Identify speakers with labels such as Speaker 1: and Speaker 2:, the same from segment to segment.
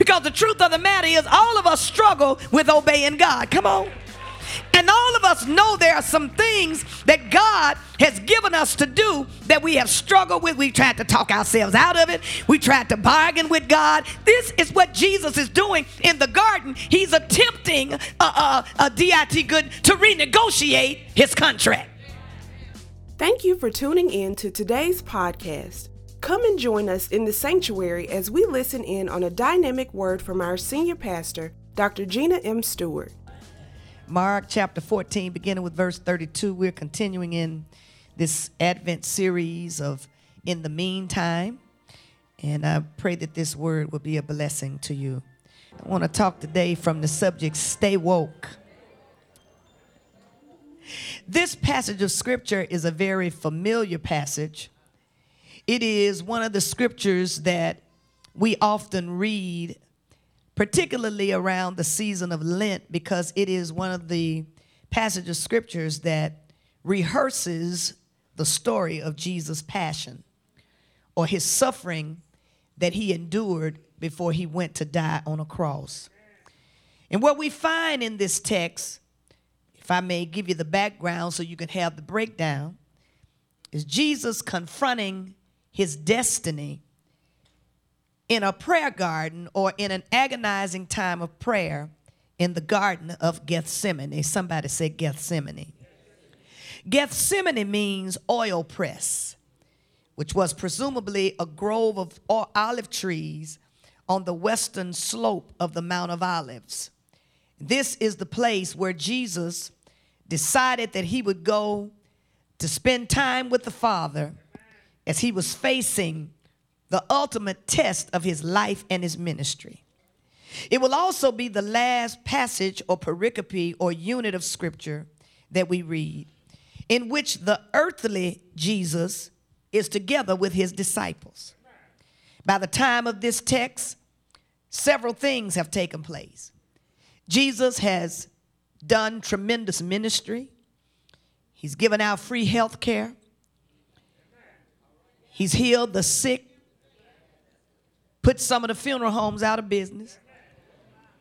Speaker 1: Because the truth of the matter is, all of us struggle with obeying God. Come on. And all of us know there are some things that God has given us to do that we have struggled with. We tried to talk ourselves out of it. We tried to bargain with God. This is what Jesus is doing in the garden. He's attempting, uh, uh, uh, DIT good, to renegotiate his contract.
Speaker 2: Thank you for tuning in to today's podcast. Come and join us in the sanctuary as we listen in on a dynamic word from our senior pastor, Dr. Gina M. Stewart.
Speaker 1: Mark chapter 14, beginning with verse 32. We're continuing in this Advent series of In the Meantime. And I pray that this word will be a blessing to you. I want to talk today from the subject Stay Woke. This passage of scripture is a very familiar passage. It is one of the scriptures that we often read particularly around the season of Lent, because it is one of the passages of scriptures that rehearses the story of Jesus' passion or his suffering that he endured before he went to die on a cross. And what we find in this text, if I may give you the background so you can have the breakdown, is Jesus confronting his destiny in a prayer garden or in an agonizing time of prayer in the garden of Gethsemane. Somebody say Gethsemane. Gethsemane means oil press, which was presumably a grove of olive trees on the western slope of the Mount of Olives. This is the place where Jesus decided that he would go to spend time with the Father as he was facing the ultimate test of his life and his ministry. It will also be the last passage or pericope or unit of scripture that we read, in which the earthly Jesus is together with his disciples. By the time of this text, several things have taken place. Jesus has done tremendous ministry. He's given out free health care. He's healed the sick put some of the funeral homes out of business.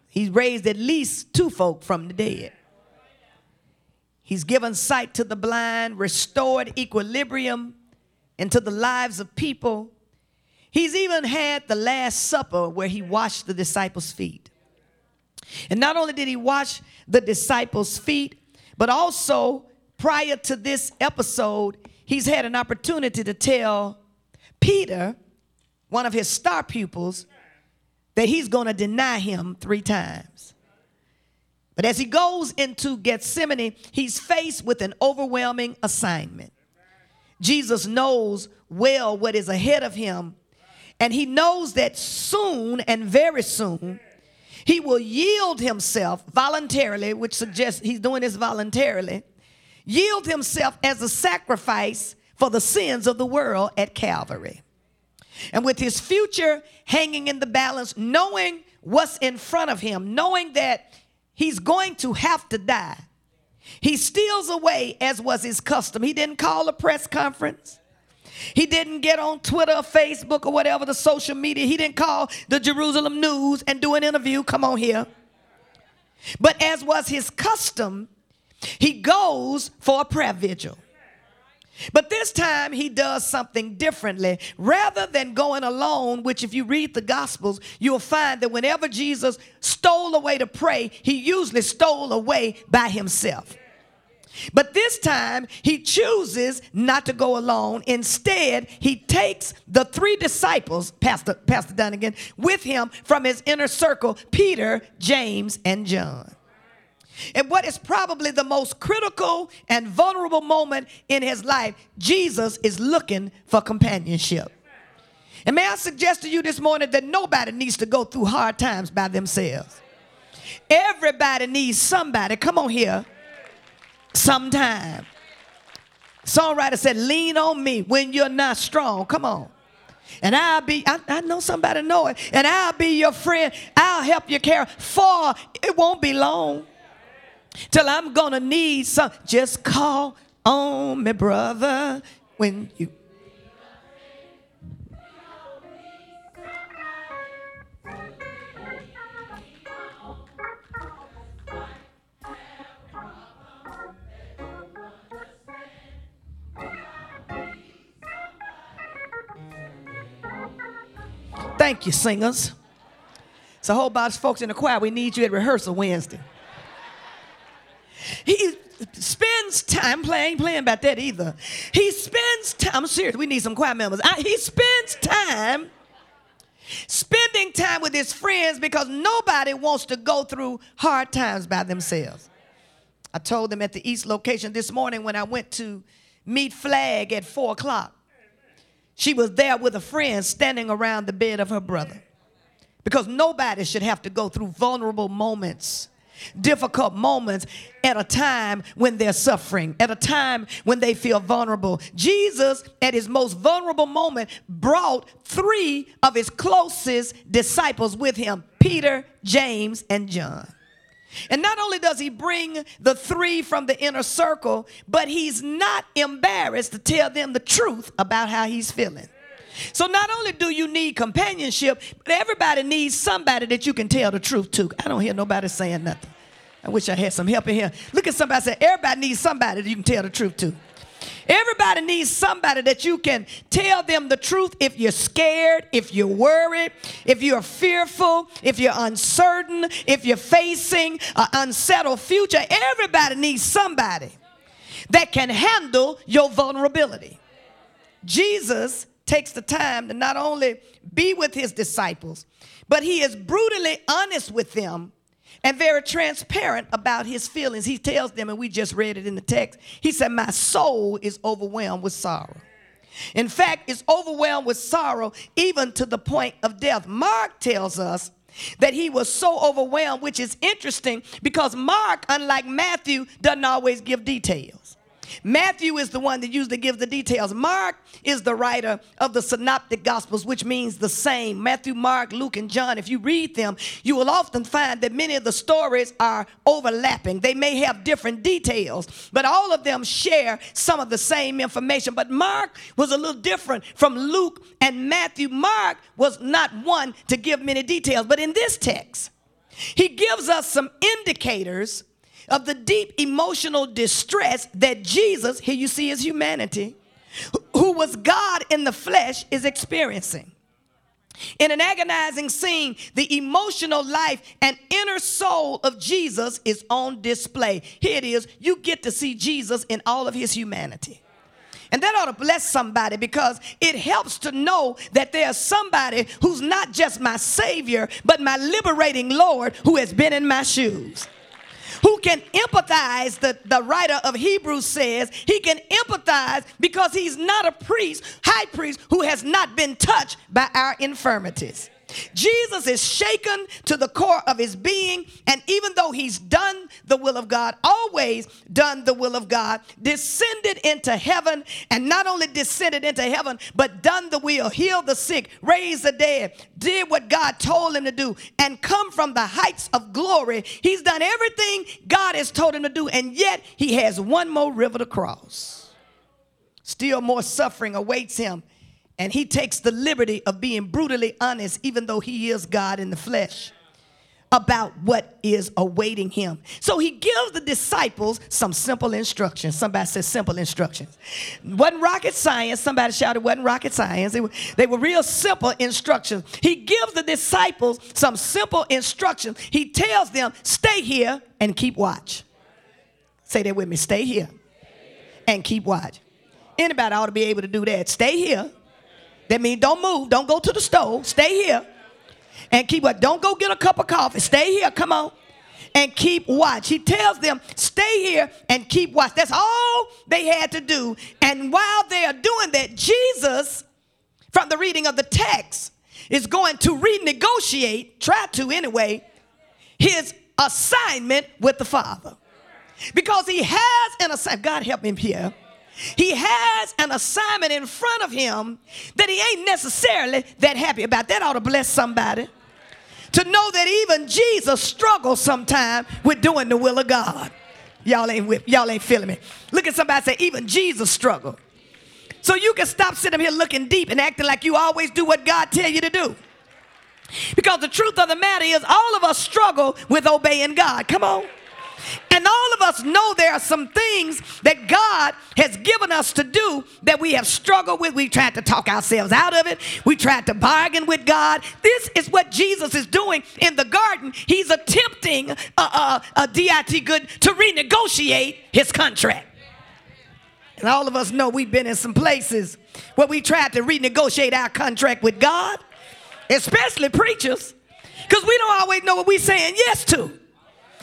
Speaker 1: He's raised at least two folk from the dead. He's given sight to the blind, restored equilibrium into the lives of people. He's even had the Last Supper where he washed the disciples' feet. And not only did he wash the disciples' feet, but also prior to this episode, he's had an opportunity to tell Peter one of his star pupils, that he's going to deny him three times. But as he goes into Gethsemane, he's faced with an overwhelming assignment. Jesus knows well what is ahead of him, and he knows that soon and very soon he will yield himself voluntarily, which suggests he's doing this voluntarily, yield himself as a sacrifice for the sins of the world at Calvary. And with his future hanging in the balance, knowing what's in front of him, knowing that he's going to have to die, he steals away as was his custom. He didn't call a press conference. He didn't get on Twitter or Facebook or whatever the social media. He didn't call the Jerusalem News and do an interview. Come on here. But as was his custom, he goes for a prayer vigil. But this time he does something differently. Rather than going alone, which if you read the Gospels, you'll find that whenever Jesus stole away to pray, he usually stole away by himself. But this time he chooses not to go alone. Instead, he takes the three disciples, Pastor, Pastor Dunnigan, with him from his inner circle Peter, James, and John. And what is probably the most critical and vulnerable moment in his life, Jesus is looking for companionship. And may I suggest to you this morning that nobody needs to go through hard times by themselves. Everybody needs somebody, come on here, sometime. Songwriter said, Lean on me when you're not strong. Come on. And I'll be, I, I know somebody know it, and I'll be your friend. I'll help you care for it won't be long till I'm gonna need some. Just call on me, brother, when you. Thank you, singers. It's a whole bunch of folks in the choir. We need you at rehearsal Wednesday. He spends time playing, playing about that either. He spends time, I'm serious, we need some choir members. I, he spends time spending time with his friends because nobody wants to go through hard times by themselves. I told them at the East location this morning when I went to meet Flag at four o'clock. She was there with a friend standing around the bed of her brother. Because nobody should have to go through vulnerable moments difficult moments at a time when they're suffering, at a time when they feel vulnerable. Jesus, at his most vulnerable moment, brought three of his closest disciples with him Peter, James, and John. And not only does he bring the three from the inner circle, but he's not embarrassed to tell them the truth about how he's feeling. So not only do you need companionship, but everybody needs somebody that you can tell the truth to. I don't hear nobody saying nothing. I wish I had some help in here. Look at somebody say, everybody needs somebody that you can tell the truth to. Everybody needs somebody that you can tell them the truth if you're scared, if you're worried, if you're fearful, if you're uncertain, if you're facing an unsettled future. Everybody needs somebody that can handle your vulnerability. Jesus takes the time to not only be with his disciples, but he is brutally honest with them and very transparent about his feelings. He tells them, and we just read it in the text, he said, My soul is overwhelmed with sorrow. In fact, it's overwhelmed with sorrow even to the point of death. Mark tells us that he was so overwhelmed, which is interesting because Mark, unlike Matthew, doesn't always give details. Matthew is the one that usually gives the details. Mark is the writer of the synoptic gospels, which means the same. Matthew, Mark, Luke, and John, if you read them, you will often find that many of the stories are overlapping. They may have different details, but all of them share some of the same information. But Mark was a little different from Luke and Matthew. Mark was not one to give many details, but in this text, he gives us some indicators of the deep emotional distress that Jesus, here you see his humanity, who was God in the flesh, is experiencing. In an agonizing scene, the emotional life and inner soul of Jesus is on display. Here it is. You get to see Jesus in all of his humanity. And that ought to bless somebody because it helps to know that there's somebody who's not just my Savior, but my liberating Lord who has been in my shoes who can empathize, the, the writer of Hebrews says, he can empathize because he's not a priest, high priest, who has not been touched by our infirmities. Jesus is shaken to the core of his being, and even though he's done the will of God, always done the will of God, descended into heaven, and not only descended into heaven, but done the will, healed the sick, raised the dead, did what God told him to do, and come from the heights of glory. He's done everything God has told him to do, and yet he has one more river to cross. Still more suffering awaits him and he takes the liberty of being brutally honest, even though he is God in the flesh, about what is awaiting him. So he gives the disciples some simple instructions. Somebody says simple instructions. Wasn't rocket science. Somebody shouted, wasn't rocket science. They were, they were real simple instructions. He gives the disciples some simple instructions. He tells them, stay here and keep watch. Say that with me. Stay here and keep watch. Anybody ought to be able to do that. Stay here that means don't move. Don't go to the stove. Stay here. And keep what? Don't go get a cup of coffee. Stay here. Come on. And keep watch. He tells them, stay here and keep watch. That's all they had to do. And while they are doing that, Jesus, from the reading of the text, is going to renegotiate, try to anyway, his assignment with the Father. Because he has an assignment. God help him here he has an assignment in front of him that he ain't necessarily that happy about. That ought to bless somebody. To know that even Jesus struggles sometime with doing the will of God. Y'all ain't with, y'all ain't feeling me. Look at somebody say, even Jesus struggled. So you can stop sitting here looking deep and acting like you always do what God tell you to do. Because the truth of the matter is all of us struggle with obeying God. Come on. And all of us know there are some things that God has given us to do that we have struggled with. We tried to talk ourselves out of it. We tried to bargain with God. This is what Jesus is doing in the garden. He's attempting, uh, uh, a DIT good, to renegotiate his contract. And all of us know we've been in some places where we tried to renegotiate our contract with God, especially preachers, because we don't always know what we're saying yes to.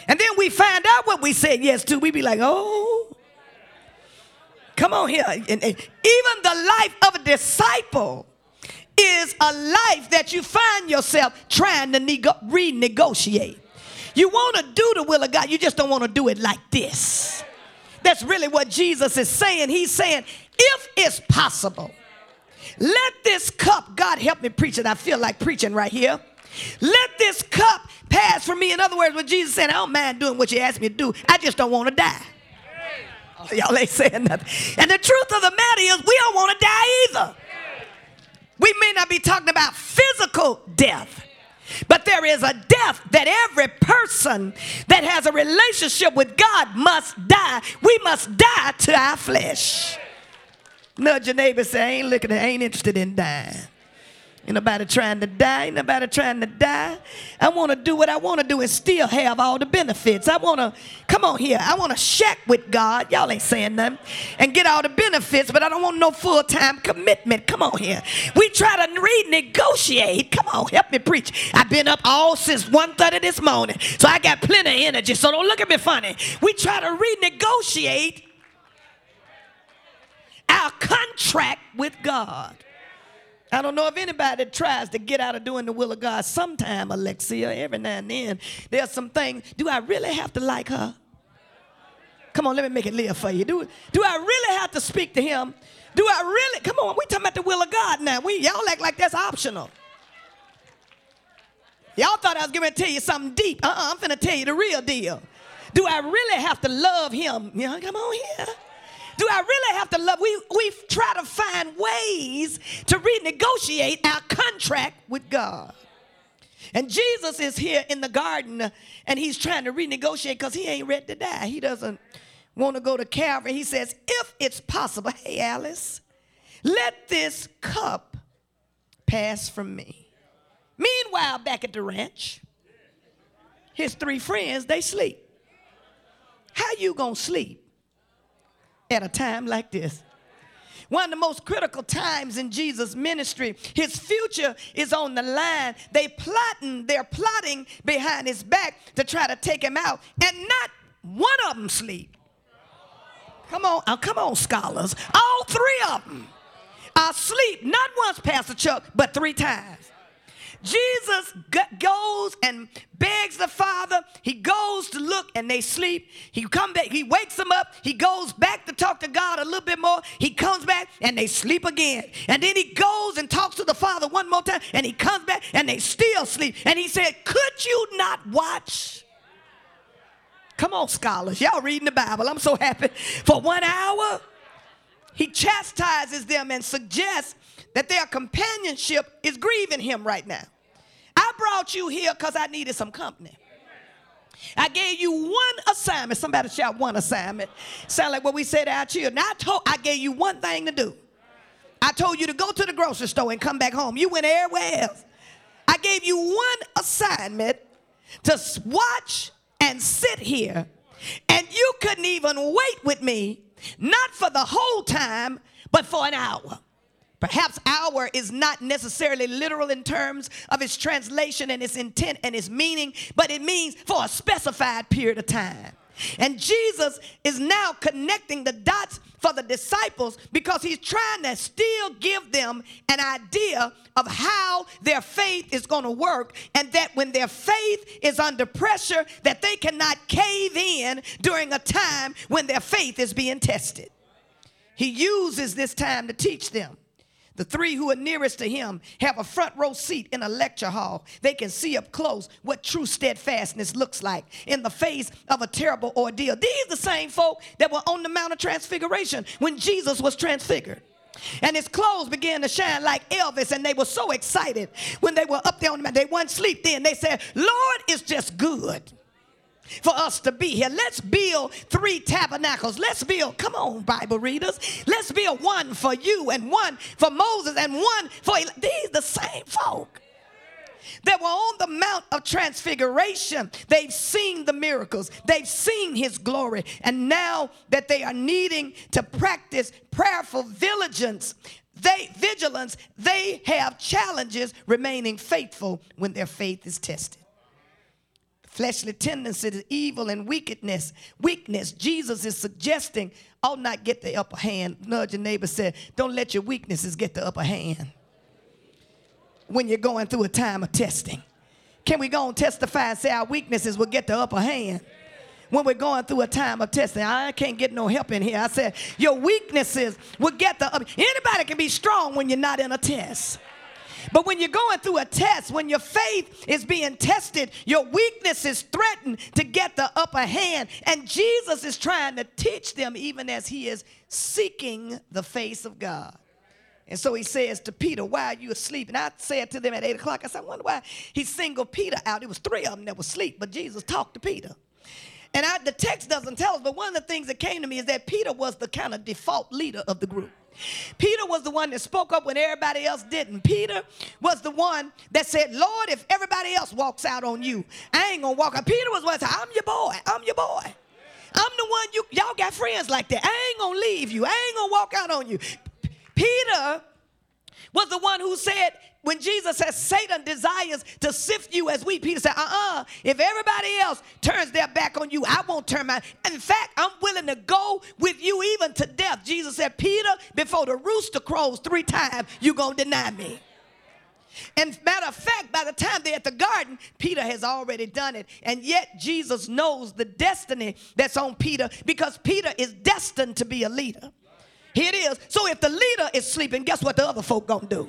Speaker 1: And then we find out what we said yes to. We be like, oh, come on here. And, and even the life of a disciple is a life that you find yourself trying to nego- renegotiate. You want to do the will of God, you just don't want to do it like this. That's really what Jesus is saying. He's saying, if it's possible, let this cup, God help me preach it. I feel like preaching right here. Let this cup pass from me. In other words, what Jesus said, I don't mind doing what you asked me to do. I just don't want to die. Oh, y'all ain't saying nothing. And the truth of the matter is, we don't want to die either. We may not be talking about physical death. But there is a death that every person that has a relationship with God must die. We must die to our flesh. Nudge your neighbor say, I ain't looking, I ain't interested in dying. Ain't nobody trying to die. Ain't nobody trying to die. I want to do what I want to do and still have all the benefits. I want to, come on here, I want to shack with God. Y'all ain't saying nothing. And get all the benefits, but I don't want no full time commitment. Come on here. We try to renegotiate. Come on, help me preach. I've been up all since 1.30 this morning, so I got plenty of energy, so don't look at me funny. We try to renegotiate our contract with God. I don't know if anybody tries to get out of doing the will of God sometime, Alexia, every now and then, there's some things. Do I really have to like her? Come on, let me make it live for you. Do, do I really have to speak to him? Do I really? Come on, we talking about the will of God now. We y'all act like that's optional. Y'all thought I was going to tell you something deep. Uh-uh, I'm finna tell you the real deal. Do I really have to love him? Know, come on here. Do I really have to love? We, we try to find ways to renegotiate our contract with God. And Jesus is here in the garden and he's trying to renegotiate because he ain't ready to die. He doesn't want to go to Calvary. He says, if it's possible, hey, Alice, let this cup pass from me. Meanwhile, back at the ranch, his three friends, they sleep. How you gonna sleep at a time like this. One of the most critical times in Jesus' ministry. His future is on the line. They plotting, they're plotting behind his back to try to take him out. And not one of them sleep. Come on, oh, come on, scholars. All three of them are asleep, not once, Pastor Chuck, but three times. Jesus goes and begs the Father. He goes to look and they sleep. He come back. He wakes them up. He goes back to talk to God a little bit more. He comes back and they sleep again. And then he goes and talks to the Father one more time and he comes back and they still sleep. And he said, Could you not watch? Come on, scholars. Y'all reading the Bible. I'm so happy. For one hour, he chastises them and suggests that their companionship is grieving him right now. I brought you here because I needed some company. I gave you one assignment. Somebody shout one assignment. Sound like what we said to our children. I told I gave you one thing to do. I told you to go to the grocery store and come back home. You went everywhere else. I gave you one assignment to watch and sit here, and you couldn't even wait with me, not for the whole time, but for an hour. Perhaps hour is not necessarily literal in terms of its translation and its intent and its meaning, but it means for a specified period of time. And Jesus is now connecting the dots for the disciples because he's trying to still give them an idea of how their faith is going to work and that when their faith is under pressure that they cannot cave in during a time when their faith is being tested. He uses this time to teach them the three who are nearest to him have a front row seat in a lecture hall. They can see up close what true steadfastness looks like in the face of a terrible ordeal. These the same folk that were on the Mount of Transfiguration when Jesus was transfigured. And his clothes began to shine like Elvis, and they were so excited when they were up there on the mountain. They wouldn't sleep then. They said, Lord, it's just good. For us to be here. Let's build three tabernacles. Let's build, come on, Bible readers. Let's build one for you and one for Moses and one for these the same folk that were on the Mount of Transfiguration. They've seen the miracles, they've seen His glory, and now that they are needing to practice prayerful vigilance, they vigilance, they have challenges remaining faithful when their faith is tested fleshly tendencies, evil and wickedness, weakness. Jesus is suggesting ought not get the upper hand. Nudge your neighbor said, don't let your weaknesses get the upper hand when you're going through a time of testing. Can we go and testify and say our weaknesses will get the upper hand? When we're going through a time of testing, I can't get no help in here. I said, Your weaknesses will get the upper. Anybody can be strong when you're not in a test. But when you're going through a test, when your faith is being tested, your weakness is threatened to get the upper hand. And Jesus is trying to teach them, even as he is seeking the face of God. And so he says to Peter, Why are you asleep? And I said to them at 8 o'clock, I said, I wonder why he singled Peter out. It was three of them that were asleep, but Jesus talked to Peter. And I, the text doesn't tell us, but one of the things that came to me is that Peter was the kind of default leader of the group. Peter was the one that spoke up when everybody else didn't. Peter was the one that said, Lord, if everybody else walks out on you, I ain't gonna walk out. Peter was one that said, I'm your boy, I'm your boy. I'm the one you y'all got friends like that. I ain't gonna leave you. I ain't gonna walk out on you. Peter was the one who said, when Jesus says Satan desires to sift you as wheat, Peter said, uh uh-uh, uh, if everybody else turns their back on you, I won't turn my. In fact, I'm willing to go with you even to death. Jesus said, Peter, before the rooster crows three times, you're going to deny me. And matter of fact, by the time they're at the garden, Peter has already done it. And yet Jesus knows the destiny that's on Peter because Peter is destined to be a leader. Here it is. So if the leader is sleeping, guess what the other folk gonna do?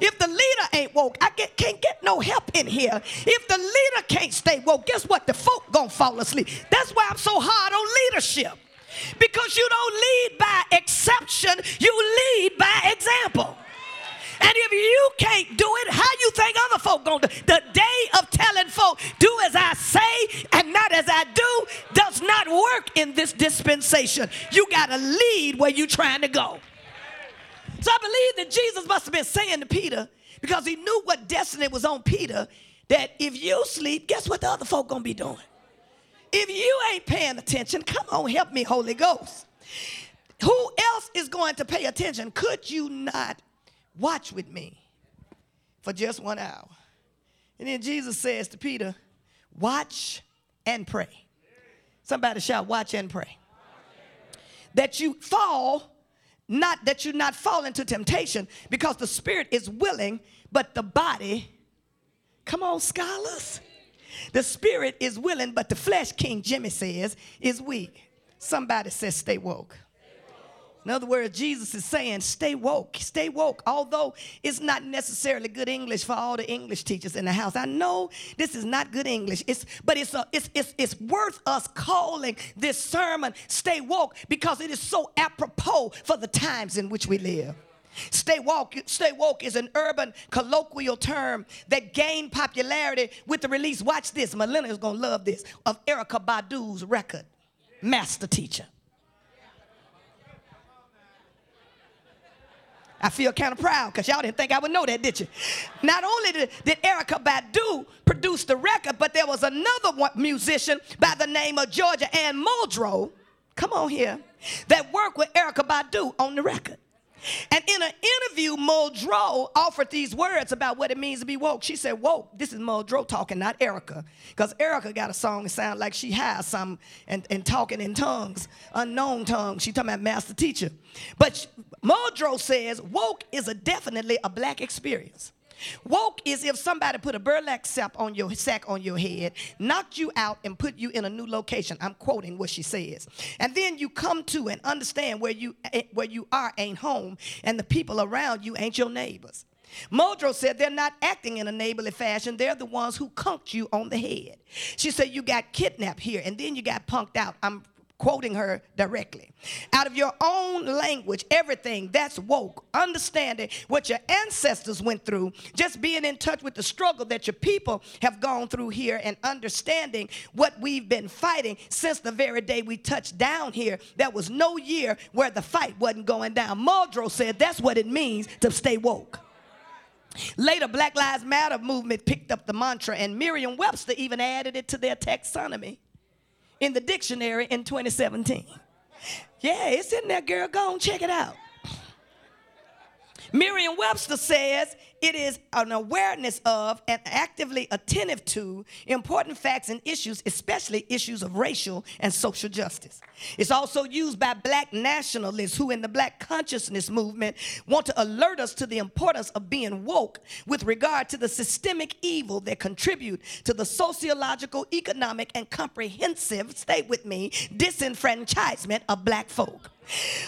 Speaker 1: If the leader ain't woke, I get, can't get no help in here. If the leader can't stay woke, guess what? The folk gonna fall asleep. That's why I'm so hard on leadership. Because you don't lead by exception, you lead by example. And if you can't do it, how you think other folk gonna do? The day of telling folk, do as I say and not as I do, does not work in this dispensation. You gotta lead where you're trying to go. So I believe that Jesus must have been saying to Peter, because he knew what destiny was on Peter, that if you sleep, guess what the other folk gonna be doing? If you ain't paying attention, come on, help me, Holy Ghost. Who else is going to pay attention? Could you not watch with me for just one hour? And then Jesus says to Peter, watch and pray. Somebody shout, watch and pray. That you fall not that you not fall into temptation because the spirit is willing, but the body, come on, scholars. The spirit is willing, but the flesh, King Jimmy says, is weak. Somebody says, stay woke. In other words, Jesus is saying, stay woke, stay woke. Although it's not necessarily good English for all the English teachers in the house. I know this is not good English, it's, but it's, a, it's, it's, it's worth us calling this sermon Stay Woke because it is so apropos for the times in which we live. Stay woke, stay woke is an urban colloquial term that gained popularity with the release, watch this, millennials gonna love this, of Erykah Badu's record, Master Teacher. I feel kind of proud because y'all didn't think I would know that, did you? Not only did, did Erykah Badu produce the record, but there was another one, musician by the name of Georgia Anne Muldrow, come on here, that worked with Erykah Badu on the record. And in an interview, Muldrow offered these words about what it means to be woke. She said, Woke, this is Muldrow talking, not Erykah. Because Erykah got a song that sounds like she has some and, and talking in tongues, unknown tongues. She talking about master teacher. But Muldrow says, Woke is a definitely a black experience. Woke is if somebody put a burlap sack on your sack on your head, knocked you out, and put you in a new location. I'm quoting what she says. And then you come to and understand where you eh, where you are ain't home, and the people around you ain't your neighbors. Muldrow said they're not acting in a neighborly fashion. They're the ones who conked you on the head. She said you got kidnapped here and then you got punked out. I'm quoting her directly. Out of your own language, everything that's woke, understanding what your ancestors went through, just being in touch with the struggle that your people have gone through here, and understanding what we've been fighting since the very day we touched down here. There was no year where the fight wasn't going down. Muldrow said that's what it means to stay woke. Later, Black Lives Matter movement picked up the mantra, and Merriam Webster even added it to their taxonomy in the dictionary in 2017. Yeah, it's in there, girl. Go and check it out. Merriam Webster says it is an awareness of and actively attentive to important facts and issues, especially issues of racial and social justice. It's also used by black nationalists who, in the black consciousness movement, want to alert us to the importance of being woke with regard to the systemic evil that contribute to the sociological, economic, and comprehensive, stay with me, disenfranchisement of black folk.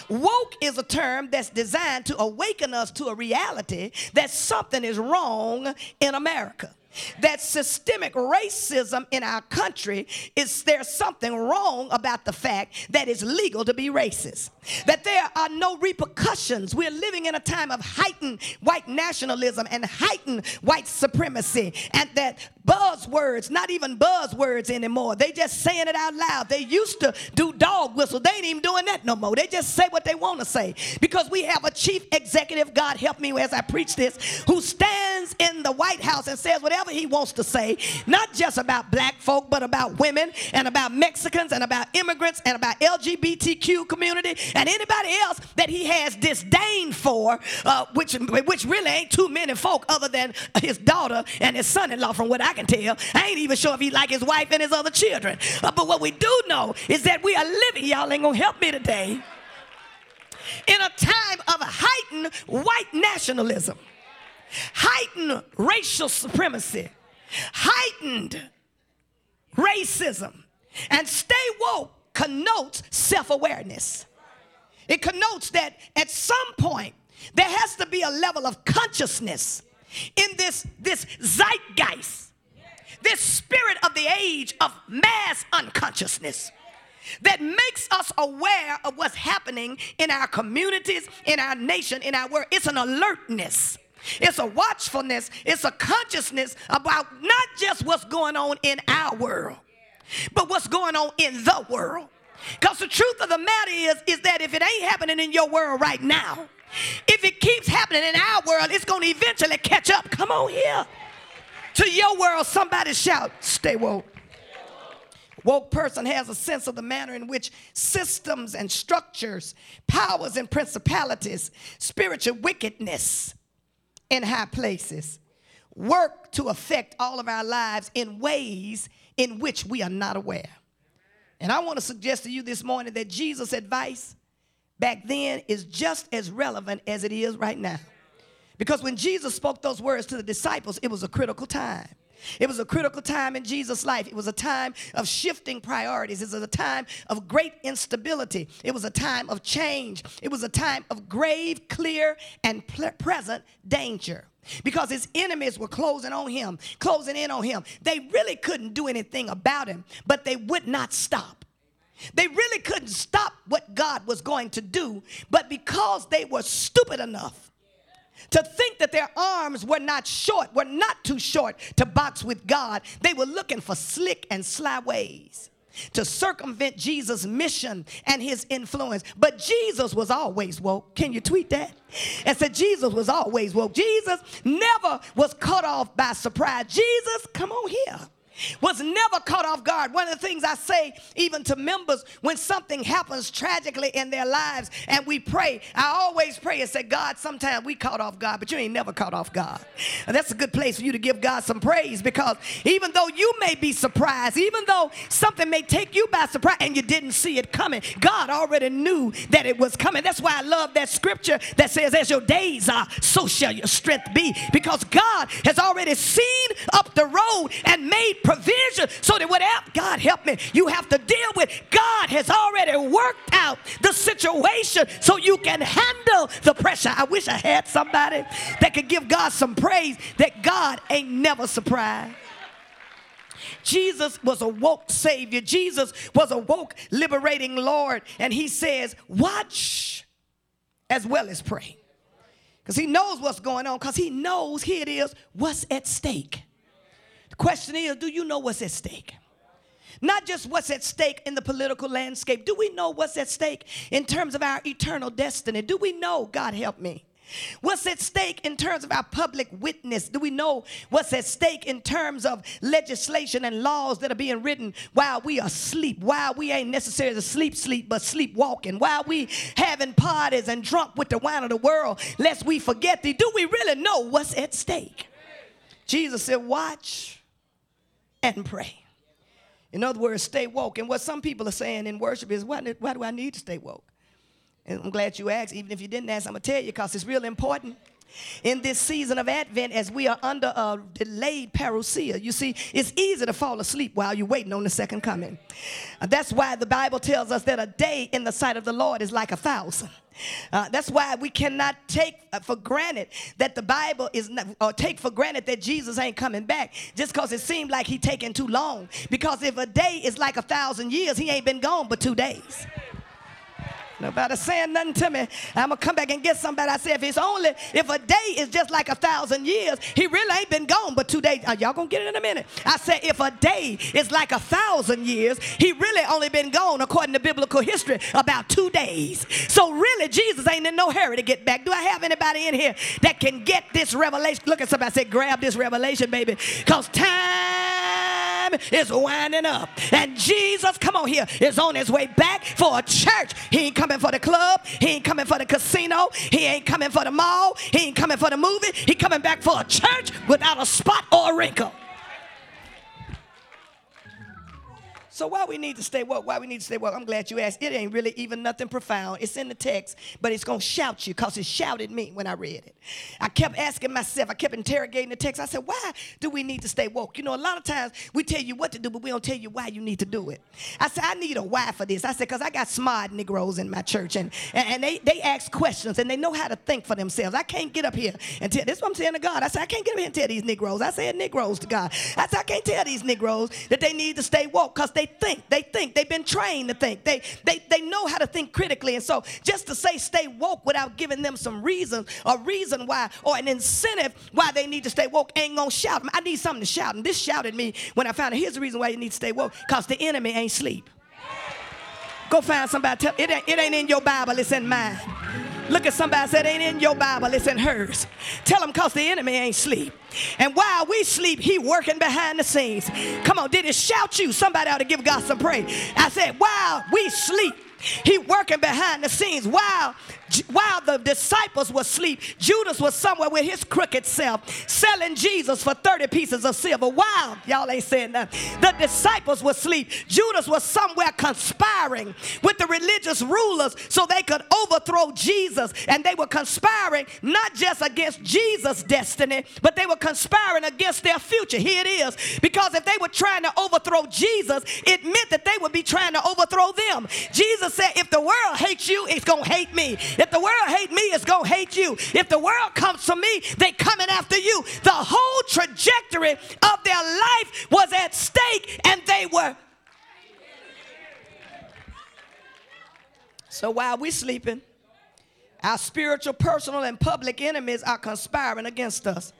Speaker 1: Woke is a term that's designed to awaken us to a reality that something is wrong in America that systemic racism in our country is there's something wrong about the fact that it's legal to be racist? That there are no repercussions. We're living in a time of heightened white nationalism and heightened white supremacy and that buzzwords not even buzzwords anymore they just saying it out loud. They used to do dog whistle. They ain't even doing that no more. They just say what they want to say. Because we have a chief executive god help me as i preach this who stands in the white house and says whatever whatever he wants to say, not just about black folk, but about women and about Mexicans and about immigrants and about LGBTQ community and anybody else that he has disdain for, uh, which, which really ain't too many folk other than his daughter and his son-in-law from what I can tell. I ain't even sure if he like his wife and his other children. Uh, but what we do know is that we are living, y'all ain't gonna help me today, in a time of heightened white nationalism heightened racial supremacy, heightened racism. And stay woke connotes self awareness. It connotes that at some point there has to be a level of consciousness in this, this zeitgeist, this spirit of the age of mass unconsciousness that makes us aware of what's happening in our communities, in our nation, in our world. It's an alertness. It's a watchfulness, it's a consciousness about not just what's going on in our world, but what's going on in the world. Because the truth of the matter is, is that if it ain't happening in your world right now, if it keeps happening in our world, it's going to eventually catch up. Come on here. To your world, somebody shout, stay woke. Woke person has a sense of the manner in which systems and structures, powers and principalities, spiritual wickedness, in high places work to affect all of our lives in ways in which we are not aware. And I want to suggest to you this morning that Jesus' advice back then is just as relevant as it is right now. Because when Jesus spoke those words to the disciples, it was a critical time. It was a critical time in Jesus' life. It was a time of shifting priorities. It was a time of great instability. It was a time of change. It was a time of grave, clear, and present danger because his enemies were closing on him, closing in on him. They really couldn't do anything about him, but they would not stop. They really couldn't stop what God was going to do, but because they were stupid enough to think that their arms were not short, were not too short to box with God. They were looking for slick and sly ways to circumvent Jesus' mission and his influence. But Jesus was always woke. Can you tweet that? And said Jesus was always woke. Jesus never was cut off by surprise. Jesus, come on here was never caught off guard. One of the things I say, even to members, when something happens tragically in their lives and we pray, I always pray and say, God, sometimes we caught off guard, but you ain't never caught off guard. And that's a good place for you to give God some praise because even though you may be surprised, even though something may take you by surprise and you didn't see it coming, God already knew that it was coming. That's why I love that scripture that says, As your days are, so shall your strength be. Because God has already seen up the road and made provision so that whatever, God help me, you have to deal with, God has already worked out the situation so you can handle the pressure. I wish I had somebody that could give God some praise that God ain't never surprised. Jesus was a woke Savior. Jesus was a woke liberating Lord. And he says, watch as well as pray. Because he knows what's going on, because he knows, here it is, what's at stake. Question is, do you know what's at stake? Not just what's at stake in the political landscape. Do we know what's at stake in terms of our eternal destiny? Do we know, God help me? What's at stake in terms of our public witness? Do we know what's at stake in terms of legislation and laws that are being written while we are asleep? While we ain't necessarily sleep, sleep, but sleepwalking? While we having parties and drunk with the wine of the world, lest we forget thee? Do we really know what's at stake? Jesus said, Watch and pray. In other words, stay woke. And what some people are saying in worship is, why, do I need to stay woke? And I'm glad you asked. Even if you didn't ask, I'm going to tell you because it's real important in this season of Advent as we are under a delayed parousia. You see, it's easy to fall asleep while you're waiting on the second coming. Uh, that's why the Bible tells us that a day in the sight of the Lord is like a thousand. Uh, that's why we cannot take uh, for granted that the Bible is not, or take for granted that Jesus ain't coming back just because it seemed like he taking too long. Because if a day is like a thousand years, he ain't been gone but two days. Nobody saying nothing to me. I'm gonna come back and get somebody. I said, if it's only if a day is just like a thousand years, he really ain't been gone but two days. Are y'all gonna get it in a minute? I said, if a day is like a thousand years, he really only been gone according to biblical history about two days. So really, Jesus ain't in no hurry to get back. Do I have anybody in here that can get this revelation? Look at somebody I said, grab this revelation, baby, because time is winding up, and Jesus, come on here, is on his way back for a church. He ain't coming coming for the club. He ain't coming for the casino. He ain't coming for the mall. He ain't coming for the movie. He coming back for a church without a spot or a wrinkle. So why we need to stay woke? Why we need to stay woke? I'm glad you asked. It ain't really even nothing profound. It's in the text, but it's gonna shout you because it shouted me when I read it. I kept asking myself, I kept interrogating the text. I said, why do we need to stay woke? You know, a lot of times we tell you what to do, but we don't tell you why you need to do it. I said, I need a why for this. I said, because I got smart Negroes in my church and, and, they, they ask questions and they know how to think for themselves. I can't get up here and tell this is what I'm saying to God. I said, I can't get up here and tell these Negroes. I said Negroes to God. I said, I can't tell these Negroes that they need to stay woke because they they think. They think. They've been trained to think. They, they, they know how to think critically. And so just to say stay woke without giving them some reason, a reason why, or an incentive why they need to stay woke ain't gonna shout. them. I need something to shout. And this shouted me when I found out here's the reason why you need to stay woke. Because the enemy ain't sleep. Go find somebody. Tell, it, ain't, it ain't in your Bible, it's in mine. Look at somebody said, ain't in your Bible, it's in hers. Tell them because the enemy ain't sleep. And while we sleep, he working behind the scenes. Come on, did it shout you? Somebody ought to give God some praise. I said, while we sleep, he working behind the scenes while while the disciples were asleep. Judas was somewhere with his crooked self selling Jesus for 30 pieces of silver. While y'all ain't saying that. The disciples were asleep. Judas was somewhere conspiring with the religious rulers so they could overthrow Jesus. And they were conspiring not just against Jesus' destiny, but they were conspiring against their future. Here it is. Because if they were trying to overthrow Jesus, it meant that they would be trying to overthrow them. Jesus said, if the world hates you, it's going to hate me. If the world hate me, it's going to hate you. If the world comes to me, they coming after you. The whole trajectory of their life was at stake and they were. So while we're sleeping, our spiritual, personal, and public enemies are conspiring against us.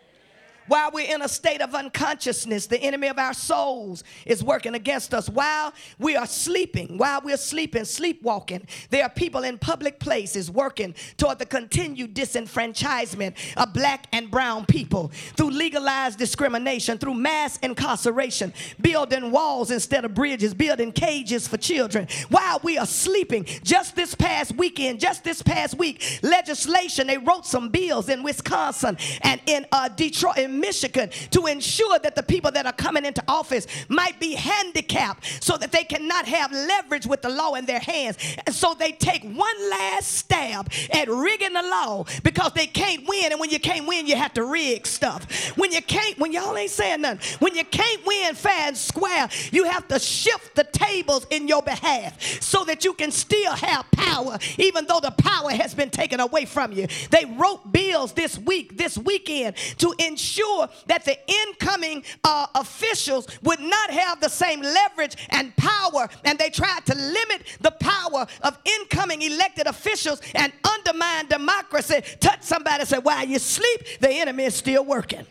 Speaker 1: While we're in a state of unconsciousness, the enemy of our souls is working against us. While we are sleeping, while we're sleeping, sleepwalking, there are people in public places working toward the continued disenfranchisement of black and brown people through legalized discrimination, through mass incarceration, building walls instead of bridges, building cages for children. While we are sleeping, just this past weekend, just this past week, legislation, they wrote some bills in Wisconsin and in uh, Detroit, in Michigan to ensure that the people that are coming into office might be handicapped so that they cannot have leverage with the law in their hands. And so they take one last stab at rigging the law because they can't win. And when you can't win, you have to rig stuff. When you can't, when y'all ain't saying nothing, when you can't win fair and square, you have to shift the tables in your behalf so that you can still have power, even though the power has been taken away from you. They wrote bills this week, this weekend, to ensure sure that the incoming uh, officials would not have the same leverage and power, and they tried to limit the power of incoming elected officials and undermine democracy. Touch somebody say, While you sleep, the enemy is still working.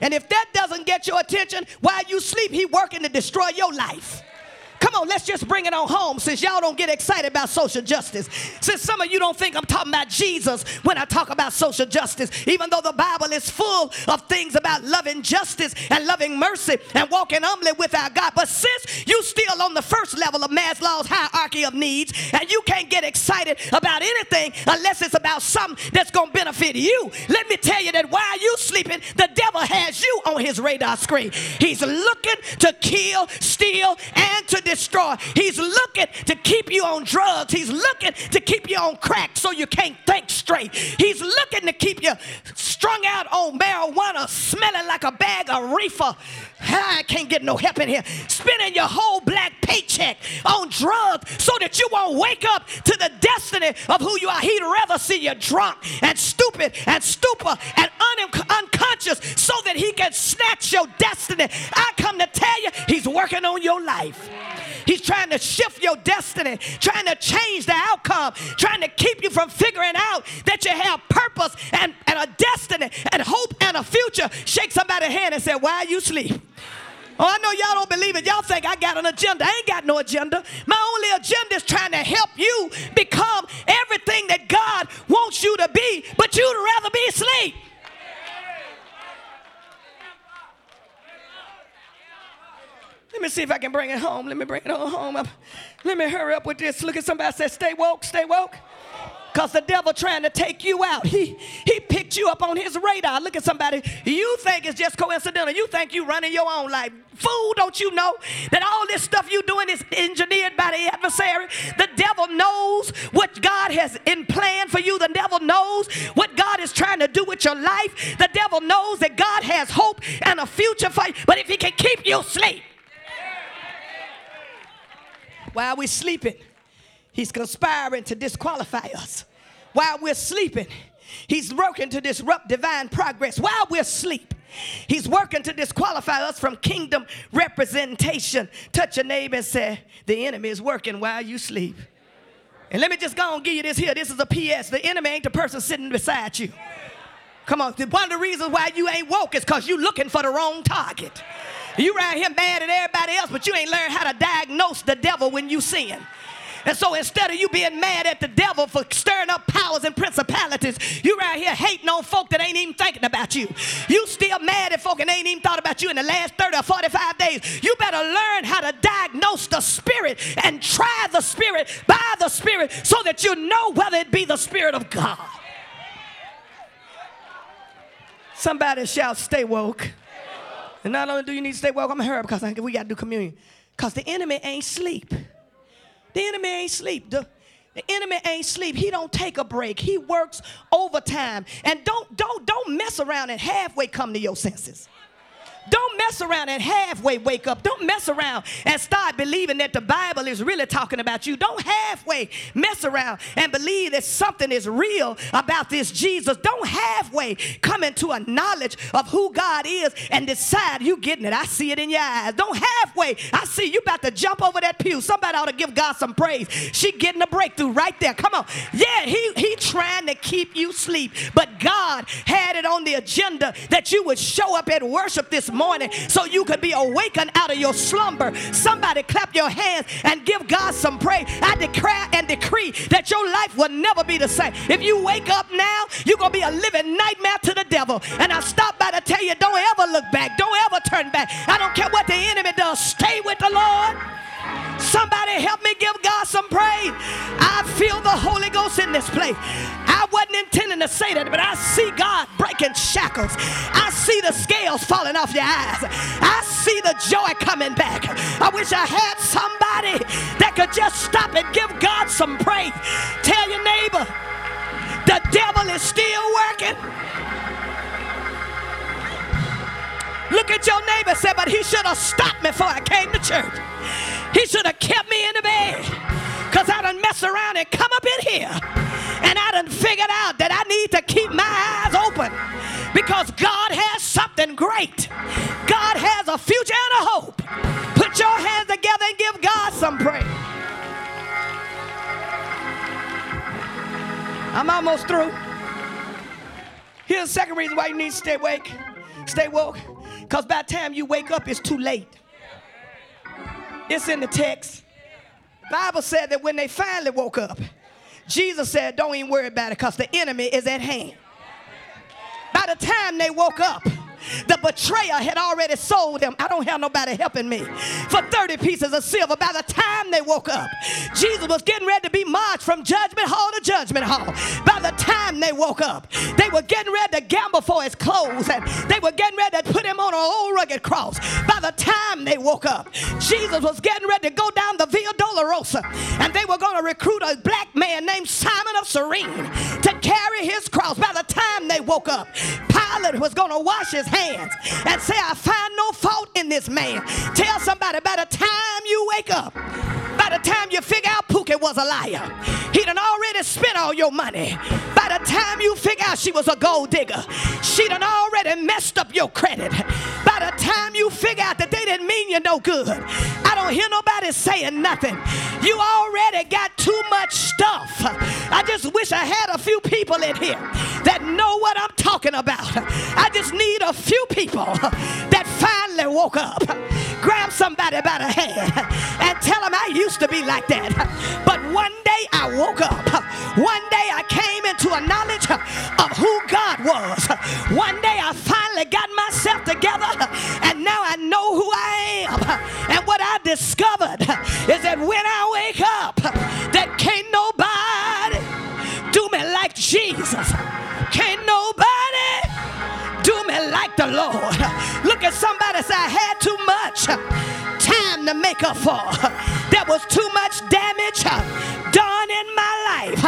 Speaker 1: And if that doesn't get your attention, while you sleep, he working to destroy your life. Come on, let's just bring it on home since y'all don't get excited about social justice. Since some of you don't think I'm talking about Jesus when I talk about social justice, even though the Bible is full of things about loving justice and loving mercy and walking humbly with our God. But since you still on the first level of Maslow's hierarchy of needs and you can't get excited about anything unless it's about something that's going to benefit you, let me tell you that while you sleeping, the devil has you on his radar screen. He's looking to kill, steal, and to destroy. He's looking to keep you on drugs. He's looking to keep you on crack so you can't think straight. He's looking to keep you strung out on marijuana, smelling like a bag of reefer. I can't get no help in here. Spending your whole black paycheck on drugs so that you won't wake up to the destiny of who you are. He'd rather see you drunk and stupid and stupor and un- unconscious so that he can snatch your destiny. I come to tell you, he's working on your life. He's trying to shift your destiny, trying to change the outcome, trying to keep you from figuring out that you have purpose and, and a destiny and hope and a future. Shake somebody's hand and say, Why you sleep? Oh, I know y'all don't believe it. Y'all think I got an agenda. I ain't got no agenda. My only agenda is trying to help you become everything that God wants you to be, but you'd rather be asleep. Let me see if I can bring it home. Let me bring it home. Let me hurry up with this. Look at somebody say, stay woke, stay woke. Because the devil trying to take you out. He he picked you up on his radar. Look at somebody. You think it's just coincidental. You think you running your own life. Fool, don't you know that all this stuff you doing is engineered by the adversary? The devil knows what God has in plan for you. The devil knows what God is trying to do with your life. The devil knows that God has hope and a future for you. But if he can keep you asleep, while we're sleeping, he's conspiring to disqualify us. While we're sleeping, he's working to disrupt divine progress. While we're asleep, he's working to disqualify us from kingdom representation. Touch your neighbor and say, The enemy is working while you sleep. And let me just go and give you this here. This is a PS. The enemy ain't the person sitting beside you. Come on. One of the reasons why you ain't woke is because you're looking for the wrong target. You around here mad at everybody else, but you ain't learned how to diagnose the devil when you sin. And so instead of you being mad at the devil for stirring up powers and principalities, you around here hating on folk that ain't even thinking about you. You still mad at folk and ain't even thought about you in the last 30 or 45 days. You better learn how to diagnose the spirit and try the spirit by the spirit so that you know whether it be the spirit of God. Somebody shout, stay woke. And not only do you need to stay woke, I'm gonna hurry because we gotta do communion. Because the enemy ain't sleep. The enemy ain't sleep. The, the enemy ain't sleep. He don't take a break. He works overtime. And don't don't don't mess around and halfway come to your senses. Don't mess around and halfway wake up. Don't mess around and start believing that the Bible is really talking about you. Don't halfway mess around and believe that something is real about this Jesus. Don't halfway come into a knowledge of who God is and decide you getting it. I see it in your eyes. Don't halfway. I see you about to jump over that pew. Somebody ought to give God some praise. She getting a breakthrough right there. Come on. Yeah, he he trying to keep you sleep, but God had it on the agenda that you would show up at worship this morning so you could be awakened out of your slumber. Somebody clap your hands and give God some praise. I declare and decree that your life will never be the same. If you wake up now, you're going to be a living nightmare to the devil. And I stop by to tell you don't ever look back, don't ever turn back. I don't care what the enemy does, stay with the Lord. Somebody help me give God some praise. I feel the Holy Ghost in this place. I wasn't intending to say that, but I see God breaking shackles. I see the scales falling off your eyes. I see the joy coming back. I wish I had somebody that could just stop and give God some praise. Tell your neighbor, the devil is still working. Look at your neighbor say, but he should have stopped me before I came to church. He should have kept me in the bed. Because I done mess around and come up in here. And I done figured out that I need to keep my eyes open because God has something great. God has a future and a hope. Put your hands together and give God some praise. I'm almost through. Here's the second reason why you need to stay awake, stay woke. Because by the time you wake up, it's too late. It's in the text. Bible said that when they finally woke up, Jesus said, Don't even worry about it because the enemy is at hand. By the time they woke up, the betrayer had already sold them. I don't have nobody helping me. For 30 pieces of silver. By the time they woke up, Jesus was getting ready to be marched from judgment hall to judgment hall. By the time they woke up, they were getting ready to gamble for his clothes and they were getting ready to put him on an old rugged cross. By the time they woke up, Jesus was getting ready to go down the Via Dolorosa and they were going to recruit a black man named Simon of Cyrene to carry his cross. By the time they woke up, Pilate was going to wash his hands and say, I find no fault in this man. Tell somebody by the time you wake up, by the time you figure out Pookie was a liar, he done already spent all your money. By the time you figure out she was a gold digger, she done already messed up your credit. By the time you figure out that they didn't mean you no good, I don't hear nobody saying nothing. You already got too much stuff. I just wish I had a few people in here that know what I'm talking about. I just need a few people that finally woke up. Grab somebody by the hand and tell them I used to be like that. But one day I woke up. One day I came into a knowledge of who God was. One day I finally got myself together and now I know who I am. And what I discovered is that when I wake up, that can't nobody Jesus. Can't nobody do me like the Lord. Look at somebody say, I had too much time to make up for. There was too much damage done in my life.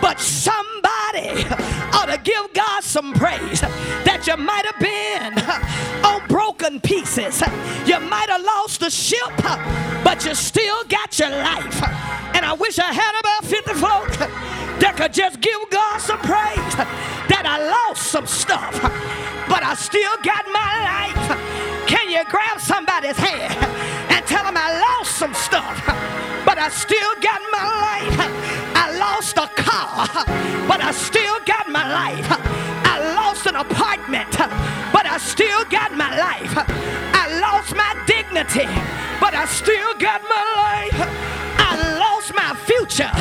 Speaker 1: But somebody ought to give God some praise that you might have been uh, on broken pieces. You might have lost the ship, uh, but you still got your life. And I wish I had about 50 folk that could just give God some praise that I lost some stuff, but I still got my life. Can you grab somebody's hand and tell them I lost some stuff, but I still got my life? But I still got my life. I lost an apartment, but I still got my life. I lost my dignity, but I still got my life. I lost my future,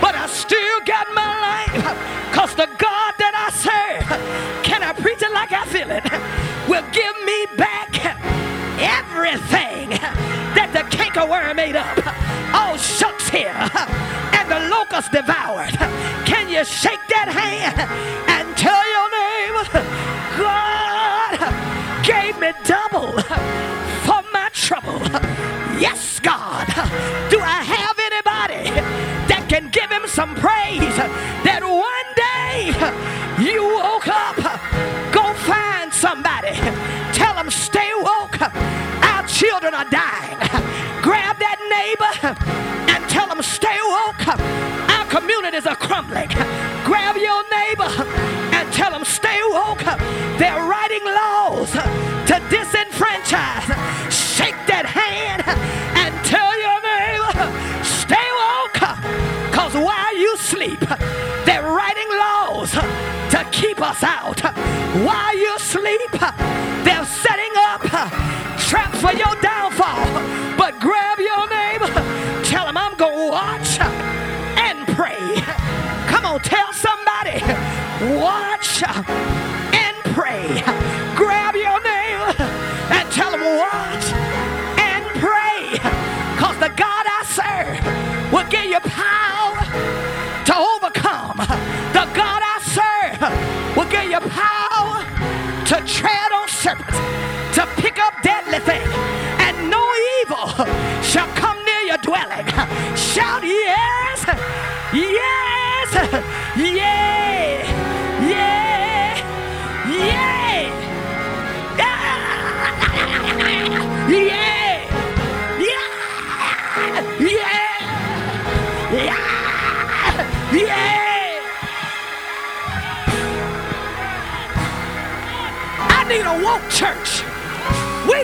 Speaker 1: but I still got my life. Cause the God that I serve, can I preach it like I feel it, will give me back everything that the cankerworm ate up. All shucks here, and the locust devoured. You shake that hand and tell your neighbor, God gave me double for my trouble. Yes, God. Do I have anybody that can give him some praise that one day you woke up? Go find somebody. Tell them stay woke. Our children are dying. Grab that neighbor and tell them stay woke. Our communities are crumbling. Grab your neighbor and tell them stay woke. They're writing laws to disenfranchise. Shake that hand and tell your neighbor stay woke. Cause while you sleep, they're writing laws to keep us out. While you sleep, they're setting up traps for your downfall. Watch and pray. Grab your neighbor and tell him watch and pray. Cause the God I serve will give you power to overcome. The God I serve will give you power to tread on serpents, to pick up deadly things, and no evil shall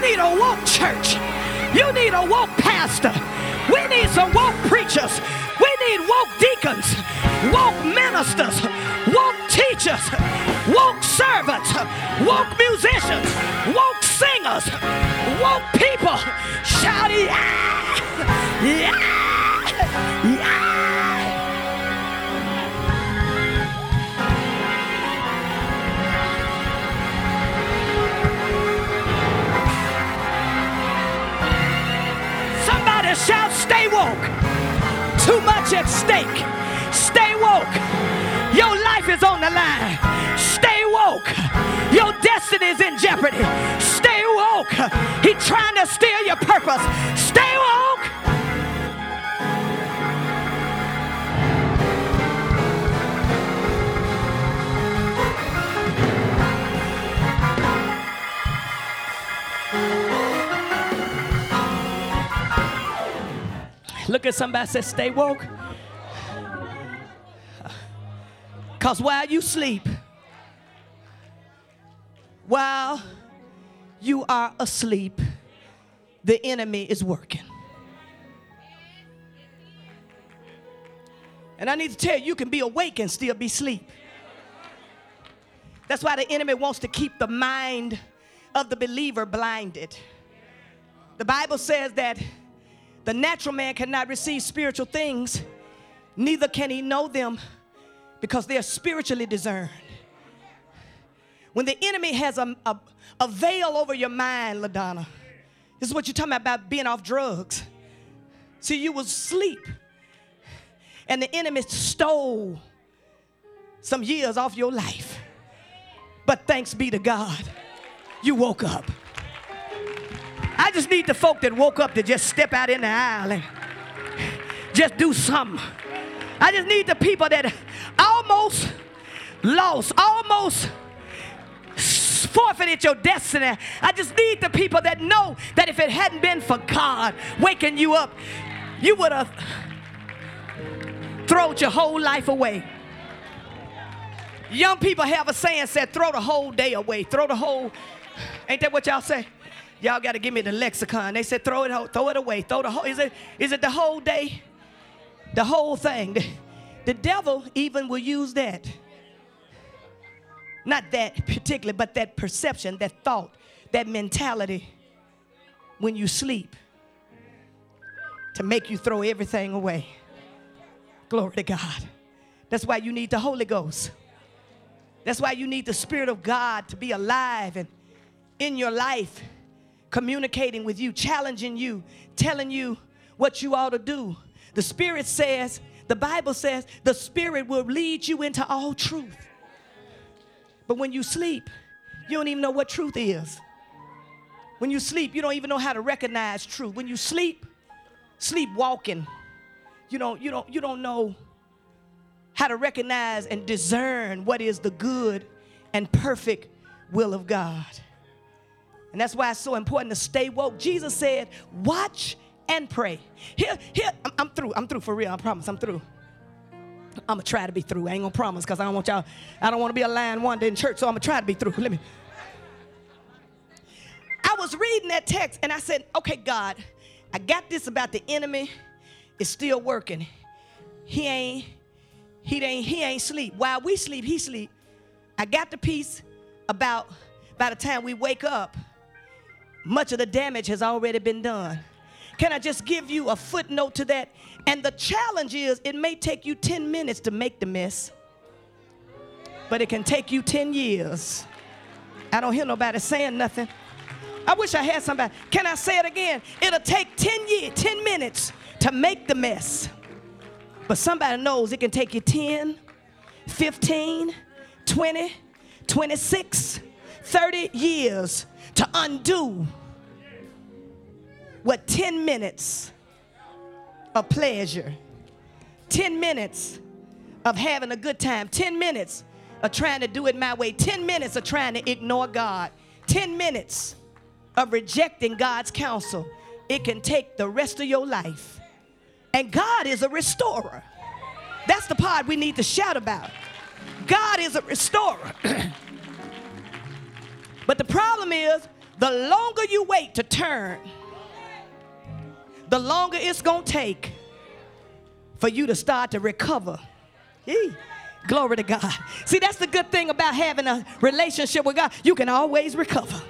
Speaker 1: need a woke church. You need a woke pastor. We need some woke preachers. We need woke deacons, woke ministers, woke teachers, woke servants, woke musicians, woke singers, woke people. Shout yeah! Yeah! Yeah! Shout, stay woke. Too much at stake. Stay woke. Your life is on the line. Stay woke. Your destiny is in jeopardy. Stay woke. He trying to steal your purpose. Stay woke. Look at somebody and say, stay woke. Because while you sleep, while you are asleep, the enemy is working. And I need to tell you, you can be awake and still be asleep. That's why the enemy wants to keep the mind of the believer blinded. The Bible says that the natural man cannot receive spiritual things, neither can he know them because they are spiritually discerned. When the enemy has a, a, a veil over your mind, LaDonna, this is what you're talking about, about being off drugs. See, you was asleep, and the enemy stole some years off your life. But thanks be to God, you woke up. I just need the folk that woke up to just step out in the aisle and just do something. I just need the people that almost lost, almost forfeited your destiny. I just need the people that know that if it hadn't been for God waking you up, you would have thrown your whole life away. Young people have a saying said, throw the whole day away. Throw the whole, ain't that what y'all say? Y'all got to give me the lexicon. They said, throw it, throw it away. Throw the whole, is it, is it the whole day? The whole thing. The, the devil even will use that. Not that particularly, but that perception, that thought, that mentality when you sleep to make you throw everything away. Glory to God. That's why you need the Holy Ghost. That's why you need the Spirit of God to be alive and in your life, communicating with you, challenging you, telling you what you ought to do. The Spirit says, the Bible says, the Spirit will lead you into all truth. But when you sleep, you don't even know what truth is. When you sleep, you don't even know how to recognize truth. When you sleep, sleepwalking, you don't, you don't, you don't know how to recognize and discern what is the good and perfect will of God. And that's why it's so important to stay woke. Jesus said, watch and pray. Here, here, I'm, I'm through. I'm through for real. I promise I'm through. I'm gonna try to be through. I ain't gonna promise because I don't want y'all, I don't want to be a lying wonder in church, so I'm gonna try to be through. Let me. I was reading that text and I said, okay, God, I got this about the enemy. It's still working. He ain't, he ain't, he ain't sleep. While we sleep, he sleep. I got the piece about by the time we wake up, much of the damage has already been done. Can I just give you a footnote to that? And the challenge is it may take you 10 minutes to make the mess, but it can take you 10 years. I don't hear nobody saying nothing. I wish I had somebody. Can I say it again? It'll take 10 years, 10 minutes to make the mess. But somebody knows it can take you 10, 15, 20, 26, 30 years to undo what 10 minutes of pleasure, 10 minutes of having a good time, 10 minutes of trying to do it my way, 10 minutes of trying to ignore God, 10 minutes of rejecting God's counsel. It can take the rest of your life. And God is a restorer. That's the part we need to shout about. God is a restorer. But the problem is, the longer you wait to turn, the longer it's going to take for you to start to recover. Glory to God. See, that's the good thing about having a relationship with God. You can always recover.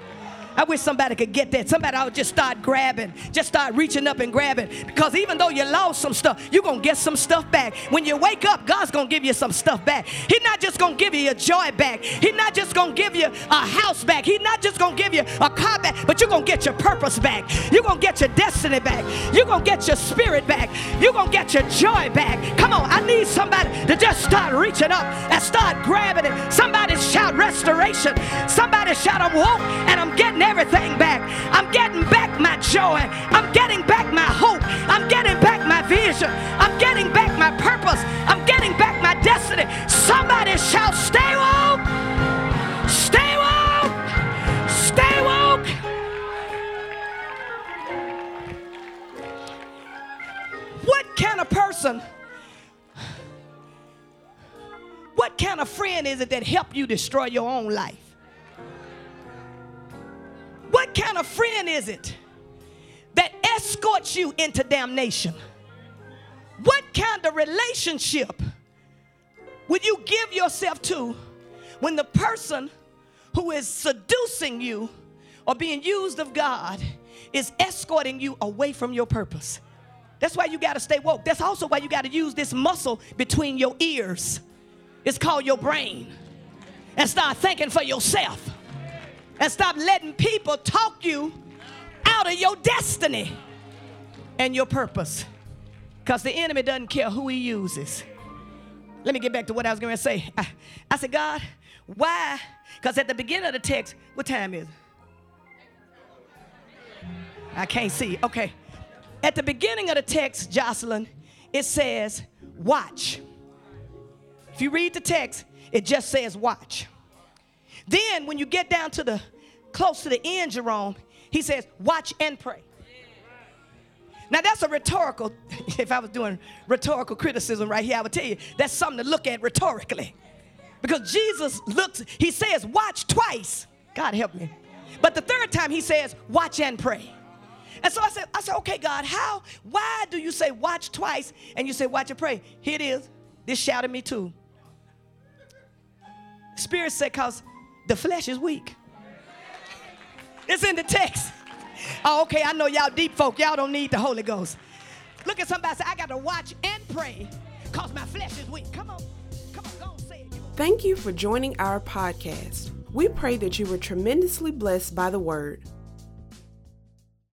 Speaker 1: I wish somebody could get that. Somebody ought just start grabbing, just start reaching up and grabbing. Because even though you lost some stuff, you're going to get some stuff back. When you wake up, God's going to give you some stuff back. He's not just going to give you your joy back. He's not just going to give you a house back. He's not just going to give you a car back, but you're going to get your purpose back. You're going to get your destiny back. You're going to get your spirit back. You're going to get your joy back. Come on, I need somebody to just start reaching up and start grabbing it. Somebody shout restoration. Somebody shout, I'm woke and I'm getting everything back. I'm getting back my joy. I'm getting back my hope. I'm getting back my vision. I'm getting back my purpose. I'm getting back my destiny. Somebody shout, stay woke. Stay woke. Stay woke. What kind of person? What kind of friend is it that help you destroy your own life? What kind of friend is it that escorts you into damnation? What kind of relationship would you give yourself to when the person who is seducing you or being used of God is escorting you away from your purpose? That's why you got to stay woke. That's also why you got to use this muscle between your ears. It's called your brain. And start thinking for yourself and stop letting people talk you out of your destiny and your purpose. Because the enemy doesn't care who he uses. Let me get back to what I was going to say. I, I said, God, why? Because at the beginning of the text, what time is it? I can't see. Okay. At the beginning of the text, Jocelyn, it says, watch. If you read the text, it just says watch. Then when you get down to the close to the end, Jerome, he says, watch and pray. Now that's a rhetorical, if I was doing rhetorical criticism right here, I would tell you that's something to look at rhetorically. Because Jesus looks, he says, watch twice. God help me. But the third time he says, watch and pray. And so I said, I said, okay, God, how, why do you say watch twice and you say watch and pray? Here it is. This shouted me too. Spirit said, because the flesh is weak. It's in the text. Oh, okay, I know y'all deep folk. Y'all don't need the Holy Ghost. Look at somebody say, I got to watch and pray because my flesh is weak. Come on. Come on, go on, say it.
Speaker 2: Thank you for joining our podcast. We pray that you were tremendously blessed by the word.